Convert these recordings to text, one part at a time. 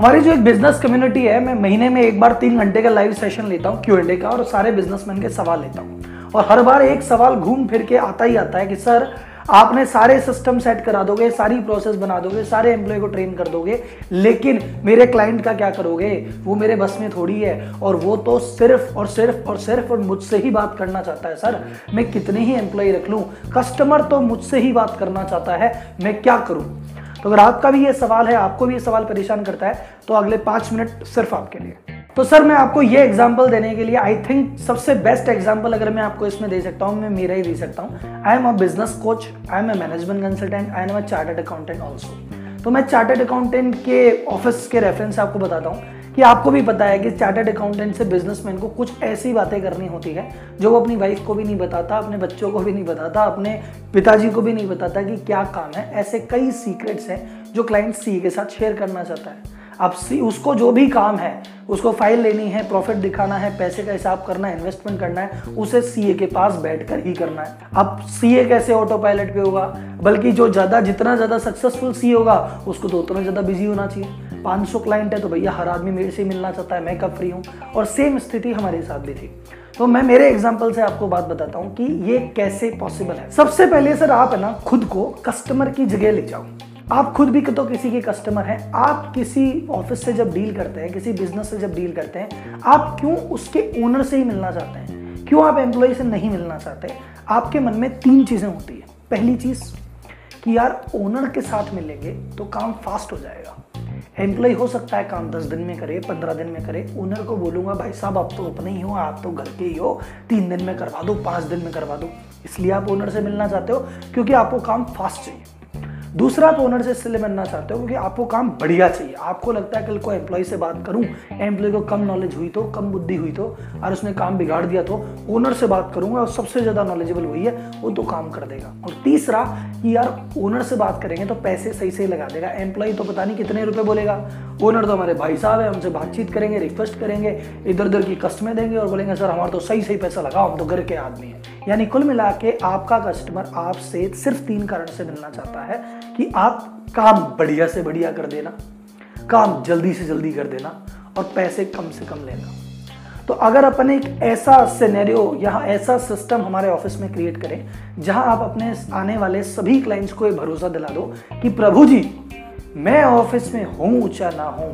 हमारी जो एक बिज़नेस कम्युनिटी है, मैं महीने में एक बार तीन घंटे का लाइव सेशन लेता हूँ क्यू एंड ए का, और सारे बिजनेसमैन के सवाल लेता हूँ। और हर बार एक सवाल घूम फिर के आता ही आता है कि, सर, आपने सारे सिस्टम सेट करा दोगे, सारी प्रोसेस बना दोगे, सारे एम्प्लॉय को ट्रेन कर दोगे, लेकिन मेरे क्लाइंट का क्या करोगे? वो मेरे बस में थोड़ी है। और वो तो सिर्फ़ और सिर्फ़ और सिर्फ़ और मुझसे ही बात करना चाहता है, सर, मैं कितने ही एम्प्लॉय रख लूँ? कस्टमर तो मुझसे ही बात करना चाहता है, मैं क्या करूँ? तो अगर आपका भी ये सवाल है, आपको भी ये सवाल परेशान करता है तो अगले पाँच मिनट सिर्फ़ आपके लिए। तो सर, मैं आपको ये एग्ज़ाम्पल देने के लिए आई थिंक सबसे बेस्ट एग्ज़ाम्पल अगर मैं आपको इसमें दे सकता हूँ, मैं मेरा ही दे सकता हूँ। I am a business coach I am a management consultant I am a chartered accountant also तो मैं चार्टर्ड अकाउंटेंट के ऑफ़िस के रेफरेंस आपको बताता हूँ। कि आपको भी पता है कि चार्टर्ड अकाउंटेंट से बिजनेसमैन को कुछ ऐसी बातें करनी होती है जो वो अपनी वाइफ को भी नहीं बताता, अपने बच्चों को भी नहीं बताता, अपने पिताजी को भी नहीं बताता कि क्या काम है। ऐसे कई सीक्रेट्स हैं जो क्लाइंट सीए के साथ शेयर करना चाहता है। अब सी उसको जो भी काम है, उसको फ़ाइल लेनी है प्रॉफिट दिखाना है, पैसे का हिसाब करना है इन्वेस्टमेंट करना है, उसे सीए के पास बैठकर ही करना है। अब सीए कैसे ऑटो पायलट पे होगा? बल्कि जो ज़्यादा, जितना ज़्यादा सक्सेसफुल सी होगा, उसको तो उतना ज़्यादा बिज़ी होना चाहिए। 500 क्लाइंट है तो भैया हर आदमी मेरे से मिलना चाहता है, मैं कब फ्री हूँ? और सेम स्थिति हमारे साथ भी थी। तो मैं मेरे एग्ज़ाम्पल से आपको बात बताता हूँ कि ये कैसे पॉसिबल है। सबसे पहले सर आप है ना खुद को कस्टमर की जगह ले जाओ। आप खुद भी तो किसी के कस्टमर हैं, आप किसी ऑफ़िस से जब डील करते हैं, किसी बिज़नेस से जब डील करते हैं, आप क्यों उसके ओनर से ही मिलना चाहते हैं? क्यों आप एम्प्लॉय से नहीं मिलना चाहते? आपके मन में तीन चीज़ें होती है। पहली चीज़ कि यार ओनर के साथ मिलेंगे तो काम फास्ट हो जाएगा। एम्प्लॉय हो सकता है काम दस दिन में करे, पंद्रह दिन में करे। ओनर को बोलूँगा, भाई साहब आप तो अपने ही हो, आप तो घर के ही हो। तीन दिन में करवा दो, पाँच दिन में करवा दो। इसलिए आप ओनर से मिलना चाहते हो, क्योंकि आपको काम फास्ट चाहिए। दूसरा आप ओनर से इसलिए बनना चाहते हो क्योंकि आपको काम बढ़िया चाहिए। आपको लगता है कल को एम्प्लॉय से बात करूँ एम्प्लॉय को कम नॉलेज हुई तो कम बुद्धि हुई तो और उसने काम बिगाड़ दिया तो ओनर से बात करूँगा और सबसे ज़्यादा नॉलेजेबल हुई है, वो तो काम कर देगा। और तीसरा, कि यार ओनर से बात करेंगे तो पैसे सही सही लगा देगा। एम्प्लॉय तो पता नहीं कितने रुपए बोलेगा। ओनर तो हमारे भाई साहब है हमसे बातचीत करेंगे रिक्वेस्ट करेंगे इधर उधर की कस्टमें देंगे और बोलेंगे, सर, हमारा तो सही सही पैसा लगाओ हम तो घर के आदमी हैं। यानी कुल मिला के आपका कस्टमर आपसे सिर्फ़ तीन कारण से मिलना चाहता है। कि आप काम बढ़िया से बढ़िया कर देना, काम जल्दी से जल्दी कर देना और पैसे कम से कम लेना। तो अगर अपन एक ऐसा सिनेरियो या ऐसा सिस्टम हमारे ऑफ़िस में क्रिएट करें, जहाँ आप अपने आने वाले सभी क्लाइंट्स को ये भरोसा दिला दो कि प्रभु जी, मैं ऑफ़िस में हूँ ऊँचा ना हूँ,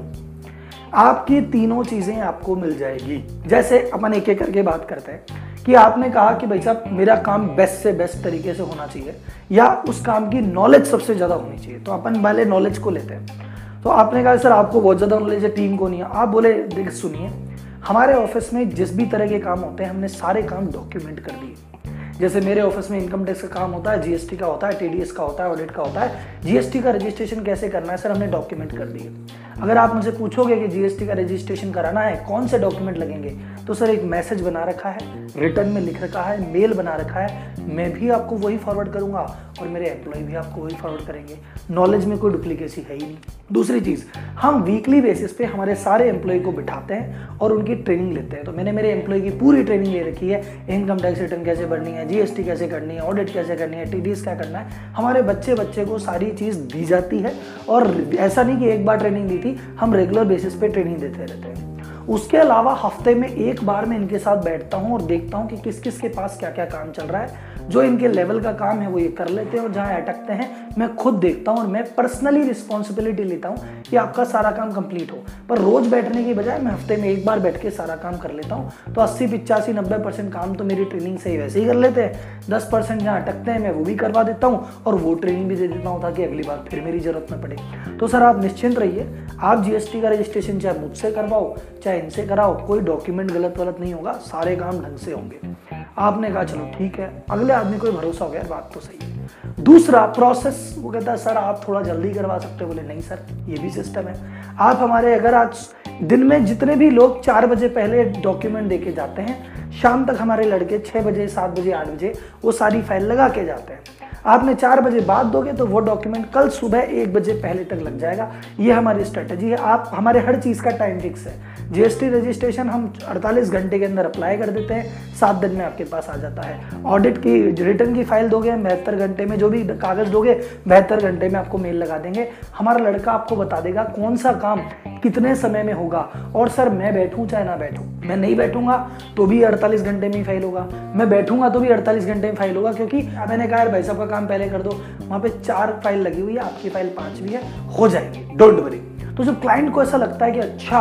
आपकी तीनों चीज़ें आपको मिल जाएगी। जैसे अपन एक एक करके बात करते हैं कि आपने कहा कि भाई साहब, मेरा काम बेस्ट से बेस्ट तरीके से होना चाहिए, या उस काम की नॉलेज सबसे ज़्यादा होनी चाहिए। तो अपन पहले नॉलेज को लेते हैं। तो आपने कहा, सर, आपको बहुत ज़्यादा नॉलेज है टीम को नहीं है। आप बोले, देख, सुनिए, हमारे ऑफ़िस में जिस भी तरह के काम होते हैं, हमने सारे काम डॉक्यूमेंट कर दिए। जैसे मेरे ऑफ़िस में इनकम टैक्स का काम होता है जीएसटी का होता है टीडीएस का होता है ऑडिट का होता है। जीएसटी का रजिस्ट्रेशन कैसे करना है, सर, हमने डॉक्यूमेंट कर दिए। अगर आप मुझे पूछोगे कि जीएसटी का रजिस्ट्रेशन कराना है, कौन से डॉक्यूमेंट लगेंगे? तो सर, एक मैसेज बना रखा है रिटर्न में लिख रखा है मेल बना रखा है। मैं भी आपको वही फॉरवर्ड करूँगा और मेरे एम्प्लॉय भी आपको वही फॉरवर्ड करेंगे। नॉलेज में कोई डुप्लीकेसी है ही नहीं। दूसरी चीज़, हम वीकली बेसिस पे हमारे सारे एम्प्लॉय को बिठाते हैं और उनकी ट्रेनिंग लेते हैं। तो मैंने मेरे एम्प्लॉय की पूरी ट्रेनिंग ले रखी है। इनकम टैक्स रिटर्न कैसे भरनी है जीएसटी कैसे करनी है ऑडिट कैसे करनी है टीडीएस क्या करना है। हमारे बच्चे बच्चे को सारी चीज़ दी जाती है और ऐसा नहीं कि एक बार ट्रेनिंग दी थी, हम रेगुलर बेसिस पे ट्रेनिंग देते रहते हैं। उसके अलावा हफ़्ते में एक बार मैं इनके साथ बैठता हूँ और देखता हूँ कि किस किस के पास क्या क्या काम चल रहा है। जो इनके लेवल का काम है वो ये कर लेते हैं और जहाँ अटकते हैं, मैं खुद देखता हूँ और मैं पर्सनली रिस्पॉन्सिबिलिटी लेता हूँ कि आपका सारा काम कंप्लीट हो। पर रोज बैठने की बजाय मैं हफ़्ते में एक बार बैठ के सारा काम कर लेता हूँ। तो अस्सी, पिचासी, नब्बे परसेंट काम तो मेरी ट्रेनिंग से ही वैसे ही कर लेते हैं। दस परसेंट जहाँ अटकते हैं, मैं वो भी करवा देता हूँ और वो ट्रेनिंग भी दे देता हूँ ताकि अगली बार फिर मेरी ज़रूरत न पड़े। तो सर, आप निश्चिंत रहिए। आप जीएसटी का रजिस्ट्रेशन चाहे मुझसे करवाओ, चाहे इनसे कराओ, कोई डॉक्यूमेंट गलत वलत नहीं होगा, सारे काम ढंग से होंगे। आपने कहा, चलो ठीक है, अगले आदमी को भरोसा हो गया बात तो सही है। दूसरा प्रोसेस वो कहता है, सर, आप थोड़ा जल्दी करवा सकते हो। बोले, नहीं सर, ये भी सिस्टम है। आप हमारे, अगर आज दिन में जितने भी लोग चार बजे पहले डॉक्यूमेंट देके जाते हैं, शाम तक हमारे लड़के छः बजे, सात बजे, आठ बजे, वो सारी फ़ाइल लगा के जाते हैं। आपने चार बजे बाद दोगे तो वो डॉक्यूमेंट कल सुबह एक बजे पहले तक लग जाएगा। ये हमारी स्ट्रेटजी है। आप, हमारे हर चीज़ का टाइम फिक्स है। जीएसटी रजिस्ट्रेशन हम 48 घंटे के अंदर अप्लाई कर देते हैं। सात दिन में आपके पास आ जाता है। ऑडिट की रिटर्न की फ़ाइल दोगे, बहत्तर घंटे में जो भी कागज़ दोगे, बहत्तर घंटे में आपको मेल लगा देंगे। हमारा लड़का आपको बता देगा कौन सा काम कितने समय में होगा। और सर, मैं बैठूं चाहे ना बैठूं? मैं नहीं बैठूँगा तो भी 48 घंटे में ही फ़ाइल होगा। मैं बैठूँगा तो भी 48 घंटे में फ़ाइल होगा, क्योंकि मैंने कहा, यार, भाई साहब का काम पहले कर दो। वहाँ पे चार फ़ाइल लगी हुई है, आपकी फ़ाइल पाँच भी है, हो जाएगी। डोंट वरी तो जब क्लाइंट को ऐसा लगता है कि अच्छा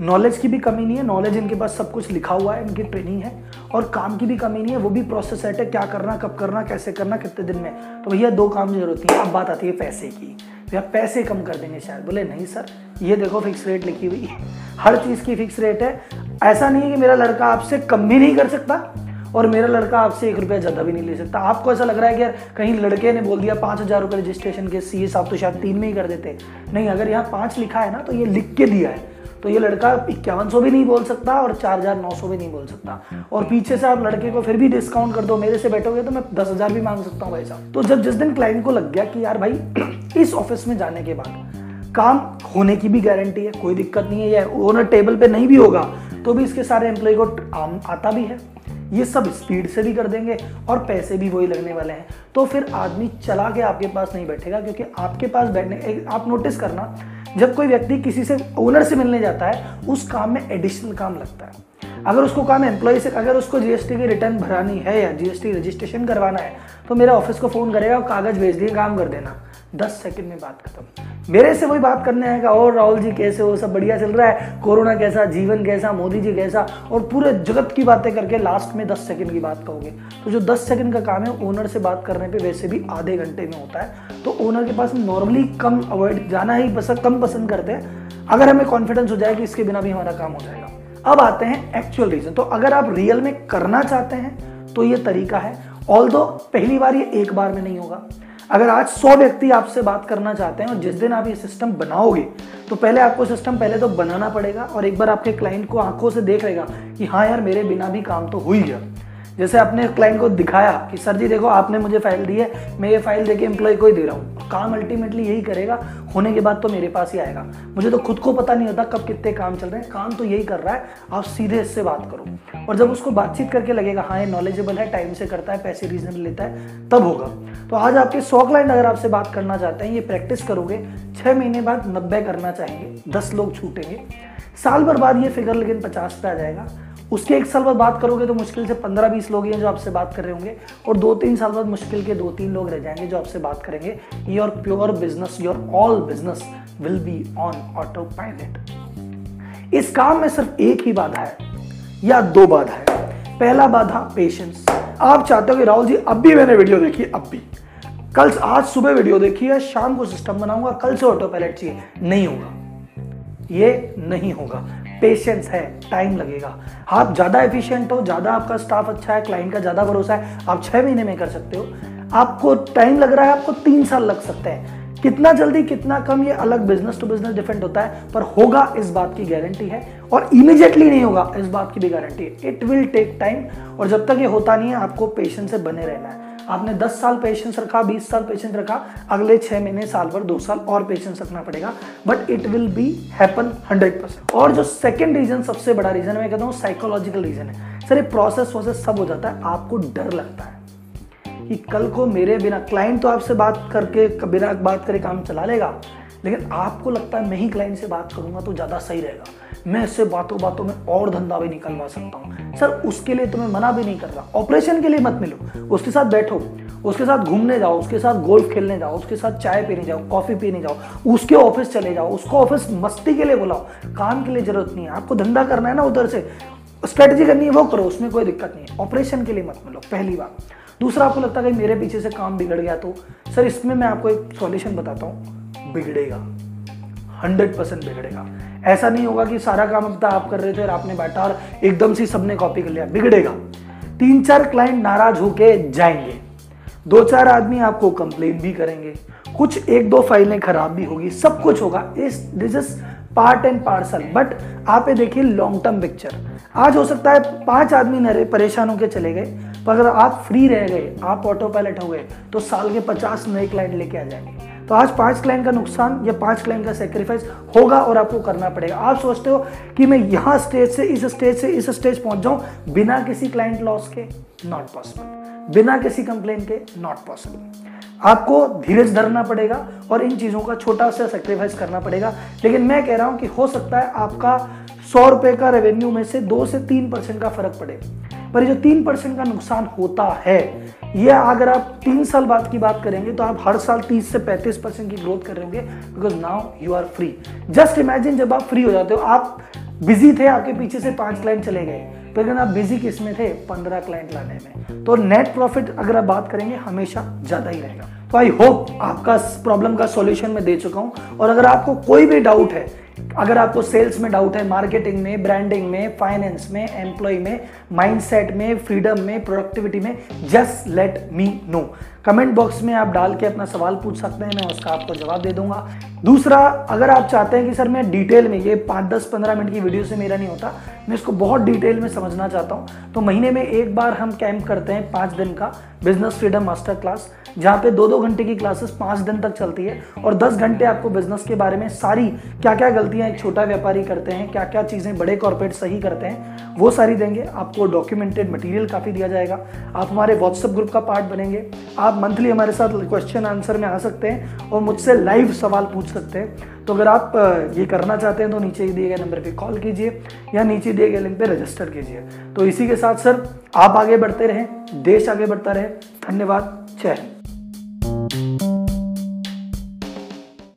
नॉलेज की भी कमी नहीं है नॉलेज इनके पास सब कुछ लिखा हुआ है, इनकी ट्रेनिंग है, और काम की भी कमी नहीं है, वो भी प्रोसेस सेट है, क्या करना, कब करना, कैसे करना, कितने दिन में। तो भैया, दो काम ज़रूरत है, अब बात आती है पैसे की। भैया पैसे कम कर देंगे शायद। बोले, नहीं सर, ये देखो फिक्स रेट लिखी हुई है। हर चीज़ की फिक्स रेट है। ऐसा नहीं है कि मेरा लड़का आपसे कम भी नहीं कर सकता, और मेरा लड़का आपसे एक रुपया ज़्यादा भी नहीं ले सकता। आपको ऐसा लग रहा है कि यार, कहीं लड़के ने बोल दिया, पाँच हज़ार रुपये रजिस्ट्रेशन के सी एस आप तो शायद तीन में ही कर देते। नहीं, अगर यहाँ पाँच लिखा है ना तो ये लिख के दिया है। तो ये लड़का इक्यावन सौ भी नहीं बोल सकता और चार हज़ार नौ सौ भी नहीं बोल सकता। और पीछे से आप लड़के को फिर भी डिस्काउंट कर दो, मेरे से बैठोगे तो मैं दस हज़ार भी मांग सकता हूँ भाई साहब। तो जब जिस दिन क्लाइंट को लग गया कि यार भाई, इस ऑफ़िस में जाने के बाद काम होने की भी गारंटी है, कोई दिक्कत नहीं है, या ओनर टेबल पे नहीं भी होगा तो भी इसके सारे एम्प्लॉय को आता भी है। ये सब स्पीड से भी कर देंगे और पैसे भी वही लगने वाले हैं। तो फिर आदमी चला के आपके पास नहीं बैठेगा, क्योंकि आपके पास बैठने आप नोटिस करना जब कोई व्यक्ति किसी से ओनर से मिलने जाता है, उस काम में एडिशनल काम लगता है। अगर उसको काम एम्प्लॉय से, अगर उसको जीएसटी की रिटर्न भरानी है या जीएसटी रजिस्ट्रेशन करवाना है तो मेरे ऑफ़िस को फ़ोन करेगा और कागज़ भेज दिए, काम कर देना। दस सेकंड में बात खत्म। मेरे से वही बात करने आएगा। और राहुल जी कैसे हो? सब बढ़िया चल रहा है। कोरोना कैसा? जीवन कैसा? मोदी जी कैसा? और पूरे जगत की बातें करके लास्ट में दस सेकंड की बात कहोगे। तो जो दस सेकंड का काम है ओनर से बात करने पे वैसे भी आधे घंटे में होता है। तो ओनर के पास नॉर्मली कम अवॉइड जाना ही पसंद, कम पसंद करते हैं। अगर हमें कॉन्फिडेंस हो जाए कि इसके बिना भी हमारा काम हो जाएगा। अब आते हैं एक्चुअल रीजन तो अगर आप रियल में करना चाहते हैं तो ये तरीका है। ऑल पहली बार ये एक बार में नहीं होगा। अगर आज सौ व्यक्ति आपसे बात करना चाहते हैं और जिस दिन आप ये सिस्टम बनाओगे तो पहले आपको सिस्टम पहले तो बनाना पड़ेगा और एक बार आपके क्लाइंट को आँखों से देख लेगा कि हाँ यार, मेरे बिना भी काम तो हो ही गया। जैसे आपने क्लाइंट को दिखाया कि, सर जी, देखो, आपने मुझे फ़ाइल दी है, मैं ये फ़ाइल देके एम्प्लॉय को ही दे रहा हूँ। काम अल्टीमेटली यही करेगा, होने के बाद तो मेरे पास ही आएगा। मुझे तो खुद को पता नहीं होता कब कितने काम चल रहे हैं। काम तो यही कर रहा है, आप सीधे इससे बात करो। और जब उसको बातचीत करके लगेगा हाँ ये नॉलेजेबल है टाइम से करता है, पैसे रीजनेबल लेता है, तब होगा। तो आज आपके सौ क्लाइंट अगर आपसे बात करना चाहते हैं, ये प्रैक्टिस करोगे, छह महीने बाद नब्बे करना चाहेंगे, दस लोग छूटेंगे। साल भर बाद ये फिगर लेकिन पचास पे आ जाएगा। उसके एक साल बाद बात करोगे तो मुश्किल से पंद्रह बीस लोग हैं जो आपसे बात कर रहे होंगे और दो तीन साल बाद मुश्किल के दो तीन लोग रह जाएँगे जो आपसे बात करेंगे। Your pure business your all business will be on autopilot इस काम में सिर्फ़ एक ही बाधा है या दो बाधा है। पहला बाधा पेशेंस आप चाहते हो कि राहुल जी, अब भी मैंने वीडियो देखी, अब भी। कल आज सुबह वीडियो देखी है, शाम को सिस्टम बनाऊँगा, कल से ऑटो पायलट चाहिए। नहीं होगा। ये नहीं होगा। पेशेंस है टाइम लगेगा। आप ज़्यादा एफिशिएंट हो, ज़्यादा आपका स्टाफ अच्छा है क्लाइंट का ज़्यादा भरोसा है, आप छह महीने में कर सकते हो। आपको टाइम लग रहा है, आपको तीन साल लग सकते हैं। कितना जल्दी, कितना कम, ये अलग बिज़नेस टू बिज़नेस डिफरेंट होता है, पर होगा इस बात की गारंटी है, और इमीडिएटली नहीं होगा, इस बात की भी गारंटी है। इट विल टेक टाइम और जब तक ये होता नहीं है, आपको पेशेंस से बने रहना है। आपने 10 साल पेशेंस रखा 20 साल पेशेंस रखा, अगले छह महीने, साल भर, दो साल और पेशेंस रखना पड़ेगा। But it will be happen 100% और जो सेकेंड रीजन सबसे बड़ा रीजन मैं कहता हूँ साइकोलॉजिकल रीजन है। सर ये प्रोसेस वोसेस सब हो जाता है, आपको डर लगता है कि कल को मेरे बिना क्लाइंट तो आपसे बात करके, बिना बात करे काम चला लेगा। लेकिन आपको लगता है मैं ही क्लाइंट से बात करूँगा तो ज़्यादा सही रहेगा। मैं इससे बातों बातों में और धंधा भी निकलवा सकता हूँ। सर, उसके लिए तुम्हें मना भी नहीं कर रहा। ऑपरेशन के लिए मत मिलो। उसके साथ बैठो। उसके साथ घूमने जाओ। उसके साथ गोल्फ खेलने जाओ। उसके साथ चाय पीने जाओ कॉफ़ी पीने जाओ। उसके ऑफ़िस चले जाओ। उसको ऑफ़िस मस्ती के लिए बुलाओ। काम के लिए ज़रूरत नहीं है। आपको धंधा करना है ना उधर से। स्ट्रेटजी करनी है, वो करो। उसमें कोई दिक्कत नहीं है। ऑपरेशन के लिए मत मिलो, पहली बार दूसरा, आपको लगता है कि मेरे पीछे से काम बिगड़ गया तो? सर, इसमें मैं आपको एक सॉल्यूशन बताता हूँ। बिगड़ेगा। हंड्रेड परसेंट बिगड़ेगा। ऐसा नहीं होगा कि सारा काम अब आप कर रहे थे और आपने बैठा और एकदम से सबने कॉपी कर लिया। बिगड़ेगा। तीन चार क्लाइंट नाराज़ होके जाएँगे। दो चार आदमी आपको कंप्लेन भी करेंगे। कुछ एक दो फाइलें खराब भी होगी। सब कुछ होगा। इस this is part and parcel but आप ये देखिए लॉन्ग टर्म पिक्चर आज हो सकता है पाँच आदमी नरे परेशान होकर चले गए। पर अगर आप फ्री रह गए, आप ऑटो पायलट हो गए तो साल के पचास नए क्लाइंट लेके आ जाएँगे। तो आज पाँच क्लाइंट का नुकसान या पाँच क्लाइंट का सेक्रीफाइस होगा और आपको करना पड़ेगा। आप सोचते हो कि मैं यहाँ स्टेज से, इस स्टेज से, इस स्टेज पहुँच जाऊँ बिना किसी क्लाइंट लॉस के? नॉट पॉसिबल बिना किसी कंप्लेन के? नॉट पॉसिबल आपको धीरज धरना पड़ेगा और इन चीज़ों का छोटा सा सेक्रीफाइस करना पड़ेगा। लेकिन मैं कह रहा हूँ कि हो सकता है आपका सौ रुपए का रेवेन्यू में से दो से तीन परसेंट का फ़र्क पड़े। पर जो तीन परसेंट का नुकसान होता है ये अगर आप तीन साल बाद की बात करेंगे तो आप हर साल तीस से पैंतीस परसेंट की ग्रोथ कर रहे होंगे because now you are free just imagine जब आप फ्री हो जाते हो, आप बिज़ी थे आपके पीछे से पाँच क्लाइंट चले गए। लेकिन आप बिज़ी किसमें थे? पंद्रह क्लाइंट लाने में। तो नेट प्रॉफिट अगर आप बात करेंगे, हमेशा ज़्यादा ही रहेगा। तो आई होप आपका प्रॉब्लम का सॉल्यूशन मैं दे चुका हूँ। और अगर आपको कोई भी डाउट है अगर आपको सेल्स में डाउट है मार्केटिंग में ब्रांडिंग में फाइनेंस में एम्प्लॉय में माइंडसेट में फ्रीडम में प्रोडक्टिविटी में just let me know comment box में आप डाल के अपना सवाल पूछ सकते हैं, मैं उसका आपको जवाब दे दूँगा। दूसरा, अगर आप चाहते हैं कि सर मैं डिटेल में, ये पाँच, दस, पंद्रह मिनट की वीडियो से मेरा नहीं होता, मैं इसको बहुत डिटेल में समझना चाहता हूँ। तो महीने में एक बार हम कैंप करते हैं पाँच दिन का बिज़नेस फ्रीडम मास्टर क्लास जहाँ पे दो दो घंटे की क्लासेस पाँच दिन तक चलती है और दस घंटे आपको बिज़नेस के बारे में सारी क्या क्या गलतियाँ एक छोटा व्यापारी करते हैं क्या क्या चीज़ें बड़े कॉर्पोरेट सही करते हैं, वो सारी देंगे। आपको डॉक्यूमेंटेड मटेरियल काफ़ी दिया जाएगा। आप हमारे व्हाट्सएप ग्रुप का पार्ट बनेंगे। आप मंथली हमारे साथ क्वेश्चन आंसर में आ सकते हैं और मुझसे लाइव सवाल पूछ सकते हैं। तो अगर आप ये करना चाहते हैं तो नीचे दिए गए नंबर पर कॉल कीजिए या नीचे दिए गए लिंक पर रजिस्टर कीजिए। तो इसी के साथ सर आप आगे बढ़ते रहें, देश आगे बढ़ता रहे। धन्यवाद। जय हिंद।